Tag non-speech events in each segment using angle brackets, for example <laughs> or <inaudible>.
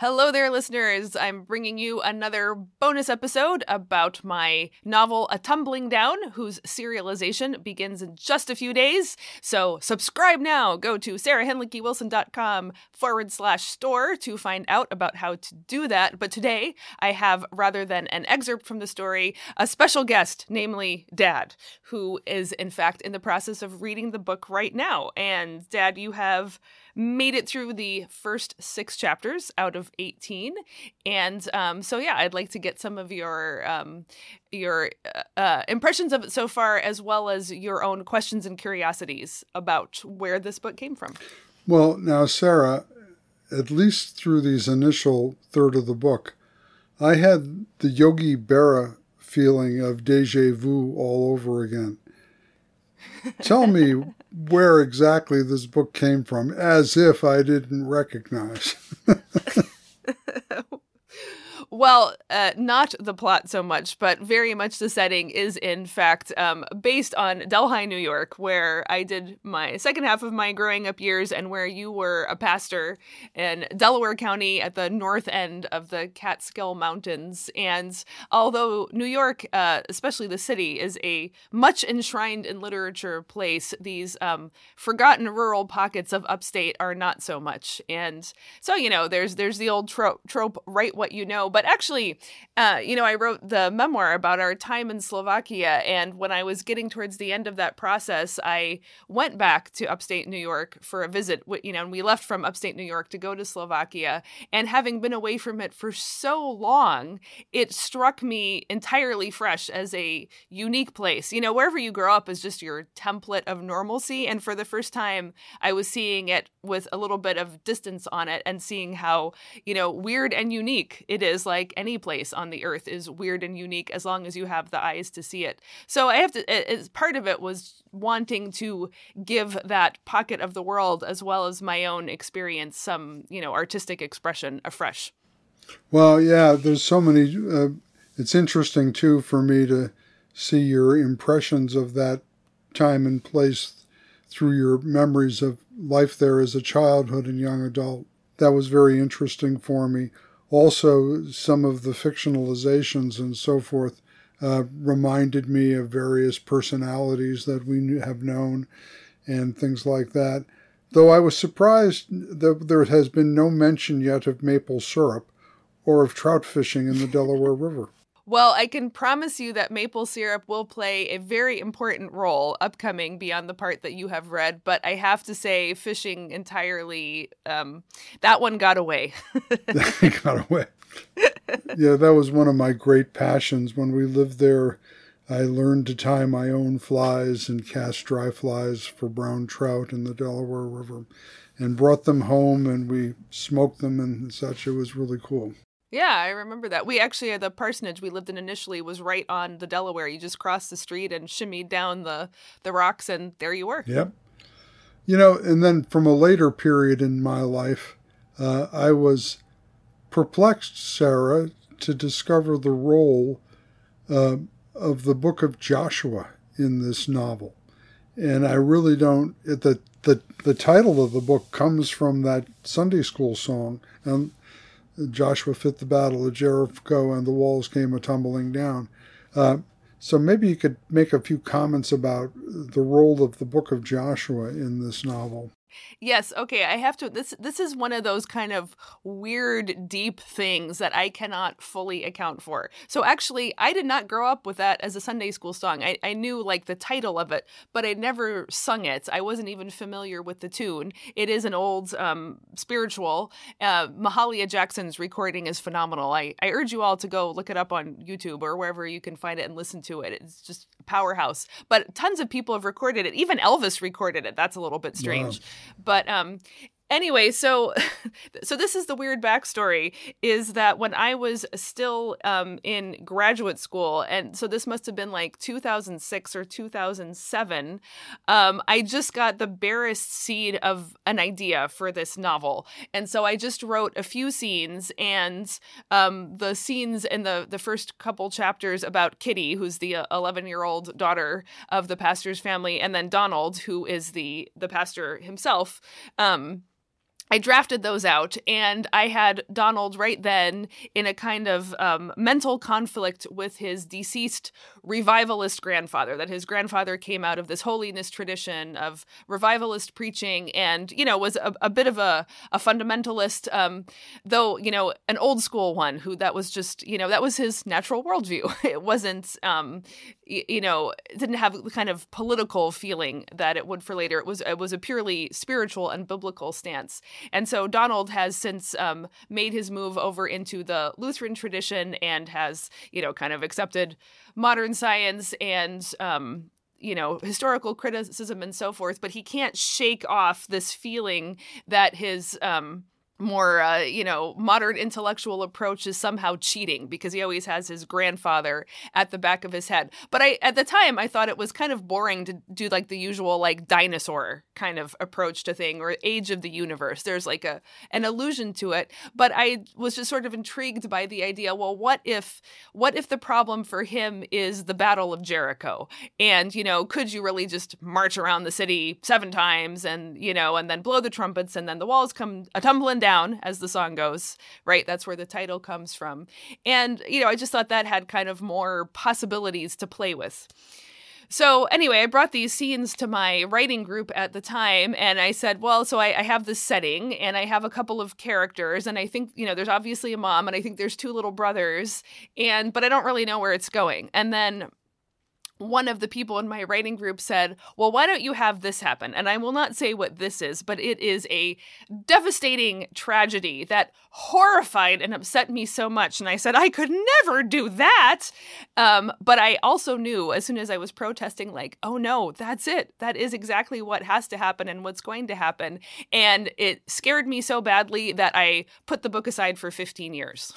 Hello there, listeners. I'm bringing you another bonus episode about my novel A Tumbling Down, whose serialization begins in just a few days. So subscribe now. Go to sarahhinlickywilson.com forward slash store to find out about how to do that. But today, I have, rather than an excerpt from the story, a special guest, namely Dad, who is, in fact, in the process of reading the book right now. And, Dad, you have made it through the first six chapters out of 18 and um, so yeah i'd like to get some of your um, your uh, uh, impressions of it so far as well as your own questions and curiosities about where this book came from. Well now sarah at least through these initial third of the book i had the yogi berra feeling of deja vu all over again. Tell me <laughs> where exactly this book came from, as if I didn't recognize. <laughs> Well, uh, not the plot so much, but very much the setting is, in fact, um, based on Delhi, New York, where I did my second half of my growing up years and where you were a pastor in Delaware County at the north end of the Catskill Mountains. And although New York, uh, especially the city, is a much enshrined in literature place, these um, forgotten rural pockets of upstate are not so much. And so, you know, there's there's the old trope, trope write what you know, but actually, uh, you know, I wrote the memoir about our time in Slovakia. And when I was getting towards the end of that process, I went back to upstate New York for a visit, you know, and we left from upstate New York to go to Slovakia. And having been away from it for so long, it struck me entirely fresh as a unique place. You know, wherever you grow up is just your template of normalcy. And for the first time, I was seeing it with a little bit of distance on it and seeing how, you know, weird and unique it is like any place on the earth is weird and unique as long as you have the eyes to see it. So I have to, as part of it was wanting to give that pocket of the world as well as my own experience some, you know, artistic expression afresh. Well, yeah, there's so many. Uh, it's interesting too for me to see your impressions of that time and place through your memories of life there as a childhood and young adult. That was very interesting for me also some of the fictionalizations and so forth uh, reminded me of various personalities that we have known and things like that. Though I was surprised that there has been no mention yet of maple syrup or of trout fishing in the Delaware River. Well, I can promise you that maple syrup will play a very important role upcoming beyond the part that you have read, but I have to say, fishing entirely, um, that one got away. <laughs> <laughs> got away. yeah, that was one of my great passions. When we lived there, I learned to tie my own flies and cast dry flies for brown trout in the Delaware River and brought them home and we smoked them and such. It was really cool. Yeah, I remember that. We actually the parsonage we lived in initially was right on the Delaware. You just crossed the street and shimmied down the the rocks, and there you were. Yep. You know, and then from a later period in my life, uh, I was perplexed, Sarah, to discover the role uh, of the Book of Joshua in this novel, and I really don't. the the the title of the book comes from that Sunday school song, and Joshua fit the battle of Jericho and the walls came a tumbling down. Uh, so maybe you could make a few comments about the role of the book of Joshua in this novel. Yes, okay, I have to this this is one of those kind of weird deep things that I cannot fully account for. So actually, I did not grow up with that as a Sunday school song. I, I knew like the title of it, but I never sung it. I wasn't even familiar with the tune. It is an old um, spiritual. Uh, Mahalia Jackson's recording is phenomenal. I, I urge you all to go look it up on YouTube or wherever you can find it and listen to it. It's just powerhouse. But tons of people have recorded it. Even Elvis recorded it. That's a little bit strange. Wow. But um, anyway, so <laughs> so this is the weird backstory is that when I was still um, in graduate school, and so this must have been like 2006 or 2007, um, I just got the barest seed of an idea for this novel, and so I just wrote a few scenes, and um, the scenes in the the first couple chapters about Kitty, who's the 11 year old daughter of the pastor's family, and then Donald, who is the the pastor himself. Um, I drafted those out, and I had Donald right then in a kind of um, mental conflict with his deceased revivalist grandfather. That his grandfather came out of this holiness tradition of revivalist preaching, and you know was a, a bit of a, a fundamentalist, um, though you know an old school one who that was just you know that was his natural worldview. <laughs> It wasn't um, y- you know didn't have the kind of political feeling that it would for later. It was it was a purely spiritual and biblical stance. And so Donald has since um, made his move over into the Lutheran tradition and has, you know, kind of accepted modern science and, um, you know, historical criticism and so forth. But he can't shake off this feeling that his, um, more uh, you know modern intellectual approach is somehow cheating because he always has his grandfather at the back of his head. But i at the time i thought it was kind of boring to do like the usual like dinosaur kind of approach to thing or age of the universe. There's like a an allusion to it. But i was just sort of intrigued by the idea well what if what if the problem for him is the battle of jericho? And you know could you really just march around the city seven times and you know and then blow the trumpets and then the walls come a tumbling down down, as the song goes, right? That's where the title comes from. And, you know, I just thought that had kind of more possibilities to play with. So anyway, I brought these scenes to my writing group at the time, and I said, well, so I, I, have this setting, and I have a couple of characters, and I think you know there's obviously a mom, and I think there's two little brothers, and but I don't really know where it's going. And then one of the people in my writing group said, Well, why don't you have this happen? And I will not say what this is, but it is a devastating tragedy that horrified and upset me so much. And I said, I could never do that. Um, but I also knew as soon as I was protesting, like, oh no, that's it. That is exactly what has to happen and what's going to happen. And it scared me so badly that I put the book aside for 15 years.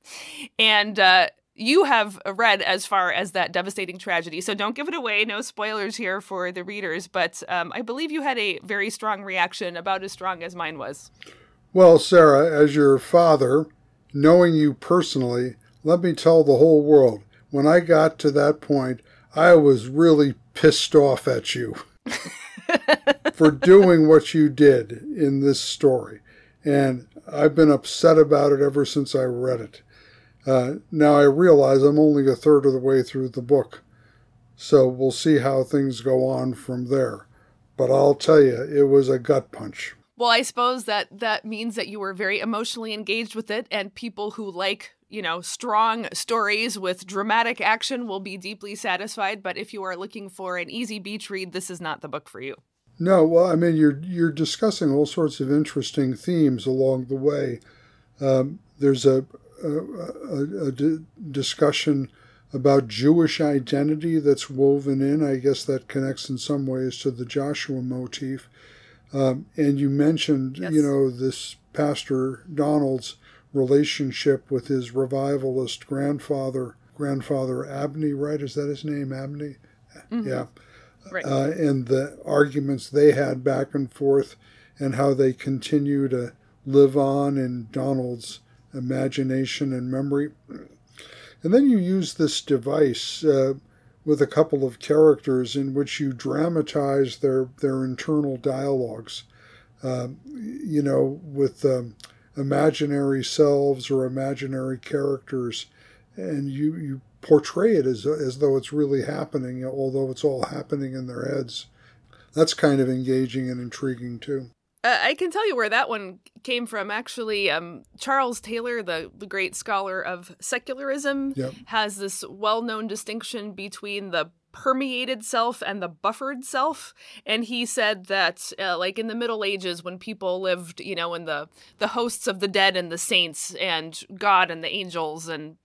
<laughs> and, uh, you have read as far as that devastating tragedy. So don't give it away. No spoilers here for the readers. But um, I believe you had a very strong reaction, about as strong as mine was. Well, Sarah, as your father, knowing you personally, let me tell the whole world when I got to that point, I was really pissed off at you <laughs> for doing what you did in this story. And I've been upset about it ever since I read it. Uh, now I realize I'm only a third of the way through the book, so we'll see how things go on from there. But I'll tell you, it was a gut punch. Well, I suppose that that means that you were very emotionally engaged with it, and people who like you know, strong stories with dramatic action will be deeply satisfied. But if you are looking for an easy beach read, this is not the book for you. No, well, I mean, you're you're discussing all sorts of interesting themes along the way. Um, there's a, a, a, discussion about Jewish identity that's woven in. I guess that connects in some ways to the Joshua motif. Um, and you mentioned, yes. you know, this Pastor Donald's relationship with his revivalist grandfather, grandfather Abney, right? Is that his name, Abney? Mm-hmm. Yeah. Right. Uh, and the arguments they had back and forth, and how they continue to live on in Donald's imagination and memory. And then you use this device uh, with a couple of characters in which you dramatize their, their internal dialogues. Uh, you know, with um, imaginary selves or imaginary characters, and you, you portray it as, as though it's really happening, although it's all happening in their heads. That's kind of engaging and intriguing too. Uh, I can tell you where that one came from. Actually, um, Charles Taylor, the, the great scholar of secularism, yep. has this well known distinction between the permeated self and the buffered self and he said that uh, like in the middle ages when people lived you know in the the hosts of the dead and the saints and god and the angels and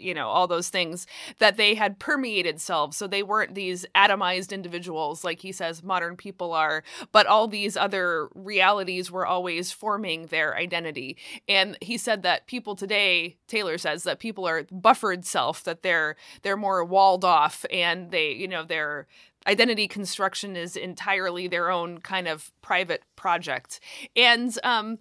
you know all those things that they had permeated selves. So they weren't these atomized individuals like he says modern people are but all these other realities were always forming their identity. And he said that people today taylor says that people are buffered self that they're they're more walled off and they you know they're identity construction is entirely their own kind of private project. And um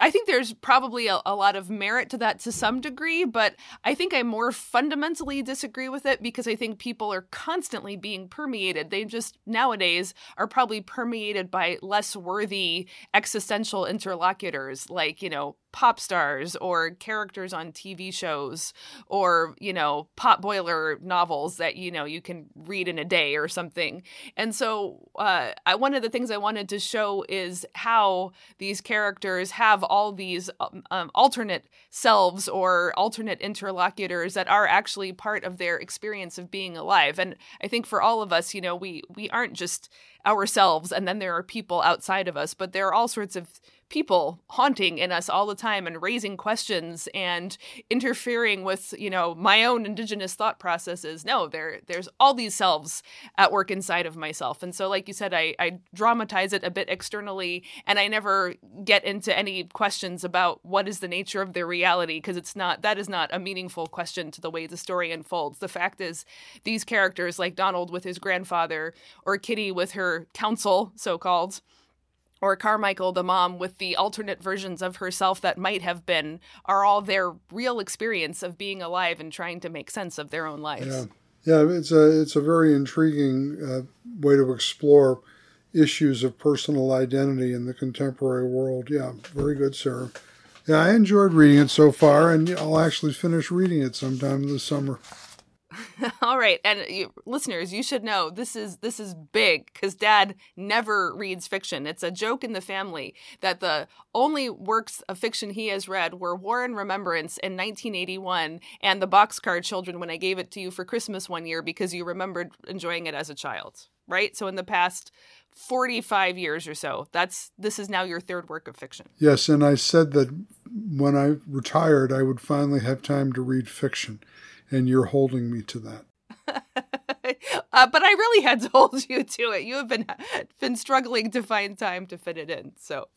I think there's probably a, a, lot of merit to that to some degree, but I think I more fundamentally disagree with it because I think people are constantly being permeated. They just nowadays are probably permeated by less worthy existential interlocutors like, you know, pop stars or characters on TV shows or, you know, pot boiler novels that, you know, you can read in a day or something. And so, uh, I, one of the things I wanted to show is how these characters have all these um, um, alternate selves or alternate interlocutors that are actually part of their experience of being alive. And I think for all of us, you know, we, we aren't just ourselves and then there are people outside of us, but there are all sorts of people haunting in us all the time and raising questions and interfering with you know my own indigenous thought processes. No there there's all these selves at work inside of myself. And so like you said i i dramatize it a bit externally and i never get into any questions about what is the nature of their reality because it's not that is not a meaningful question to the way the story unfolds. The fact is these characters like donald with his grandfather or kitty with her council so called or Carmichael, the mom, with the alternate versions of herself that might have been, are all their real experience of being alive and trying to make sense of their own lives. Yeah, yeah it's a it's a very intriguing uh, way to explore issues of personal identity in the contemporary world. Yeah, very good, sir. Yeah, I enjoyed reading it so far, and I'll actually finish reading it sometime this summer. <laughs> All right, and you, listeners, you should know this is this is big because Dad never reads fiction. It's a joke in the family that the only works of fiction he has read were War and Remembrance in 1981 and The Boxcar Children when I gave it to you for Christmas one year because you remembered enjoying it as a child. Right, so in the past 45 years or so. That's this is now your third work of fiction. Yes, and I said that when I retired I would finally have time to read fiction and you're holding me to that. <laughs> uh, but I really had to <laughs> hold you to it. You have been been struggling to find time to fit it in. So,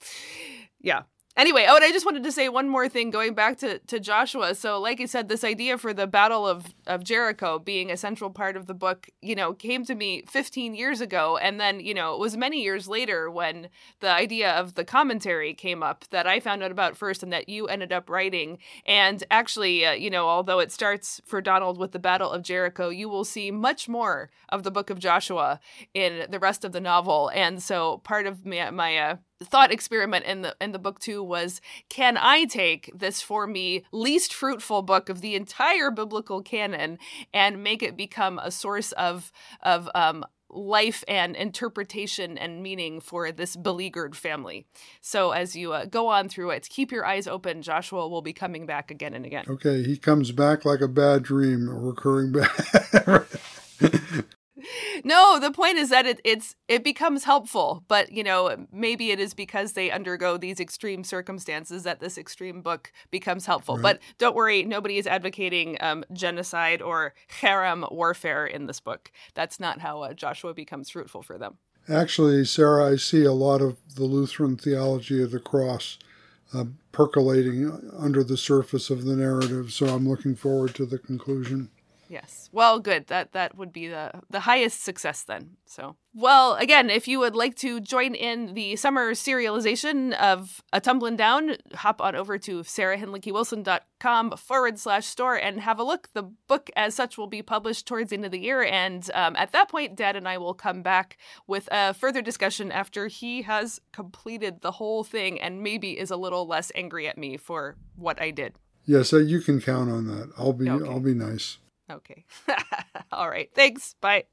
yeah. Anyway, oh, and I just wanted to say one more thing going back to, to Joshua. So, like I said, this idea for the Battle of, of Jericho being a central part of the book, you know, came to me 15 years ago. And then, you know, it was many years later when the idea of the commentary came up that I found out about first and that you ended up writing. And actually, uh, you know, although it starts for Donald with the Battle of Jericho, you will see much more of the book of Joshua in the rest of the novel. And so part of my, my uh, thought experiment in the in the book too was can I take this for me least fruitful book of the entire biblical canon and make it become a source of of um, life and interpretation and meaning for this beleaguered family. So as you uh, go on through it, keep your eyes open. Joshua will be coming back again and again. Okay, he comes back like a bad dream, a recurring bad. <laughs> <laughs> no, the point is that it, it's it becomes helpful, but you know maybe it is because they undergo these extreme circumstances that this extreme book becomes helpful. Right. But don't worry, nobody is advocating um, genocide or herem warfare in this book. That's not how uh, Joshua becomes fruitful for them. Actually, Sarah, I see a lot of the Lutheran theology of the cross uh, percolating under the surface of the narrative, so I'm looking forward to the conclusion. Yes. Well, good. That that would be the the highest success then. So, well, again, if you would like to join in the summer serialization of A Tumbling Down, hop on over to sarahhinlickywilson.com forward slash store and have a look. The book, as such, will be published towards the end of the year, and um, at that point, Dad and I will come back with a further discussion after he has completed the whole thing and maybe is a little less angry at me for what I did. Yes, uh, you can count on that. I'll be okay. I'll be nice. Okay. <laughs> All right. Thanks. Bye.